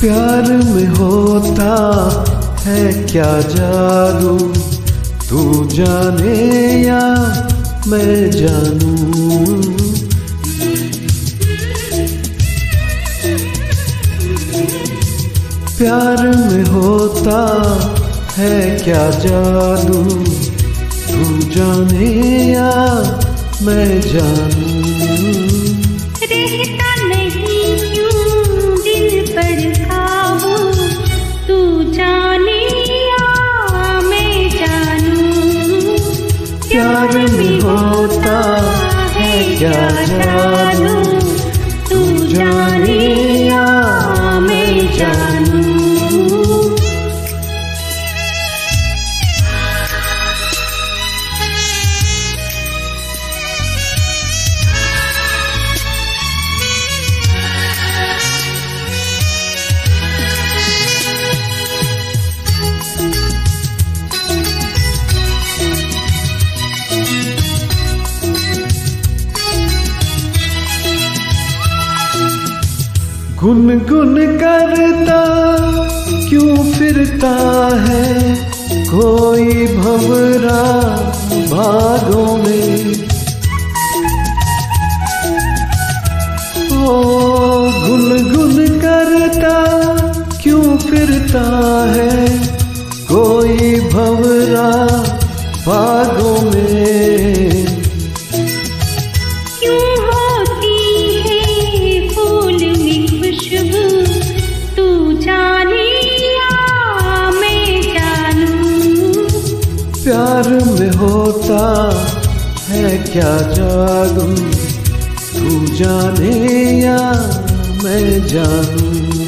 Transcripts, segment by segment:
प्यार में होता है क्या जादू? तू जाने या मैं जानू? प्यार में होता है क्या जादू? तू जाने या मैं जानू? प्यार में होता है क्या गुन गुन करता, क्यों फिरता है? कोई भवरा भागों में। ओ गुन गुन करता, क्यों फिरता है? कोई भवरा भागों में। होता है क्या जादू? तू जाने या मैं जानू?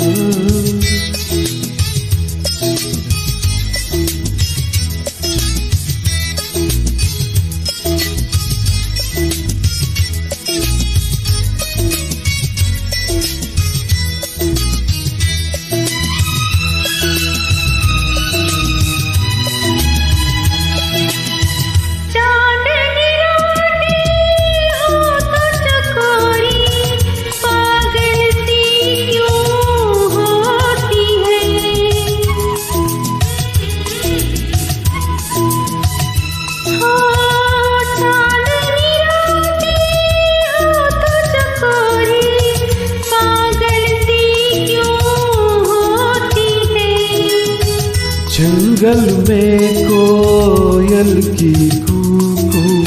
जंगल में कोयल की कूकू।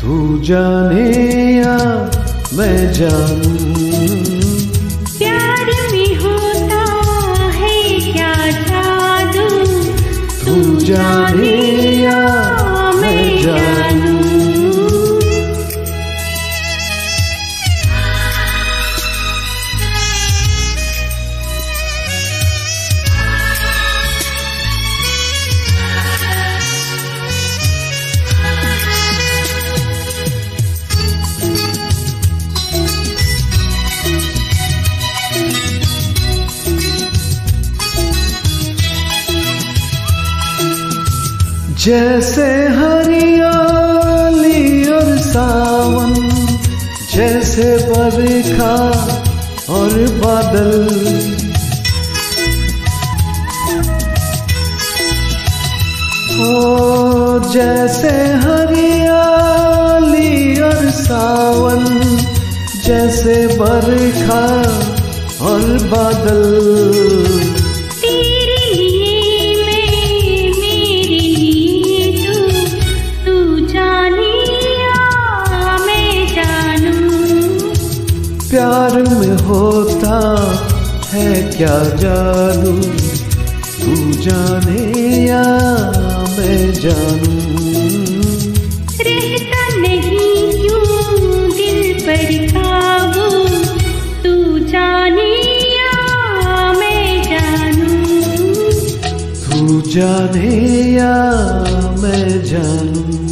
तू जाने या मैं जानू? जैसे हरियाली और सावन, जैसे बरखा और बादल। ओ, जैसे हरियाली और सावन, जैसे बरखा और बादल। प्यार में होता है क्या जादू तू जाने या मैं जानू? रहता नहीं क्यों दिल पर काबू? तू जाने या मैं जानू? तू जाने या मैं जानू?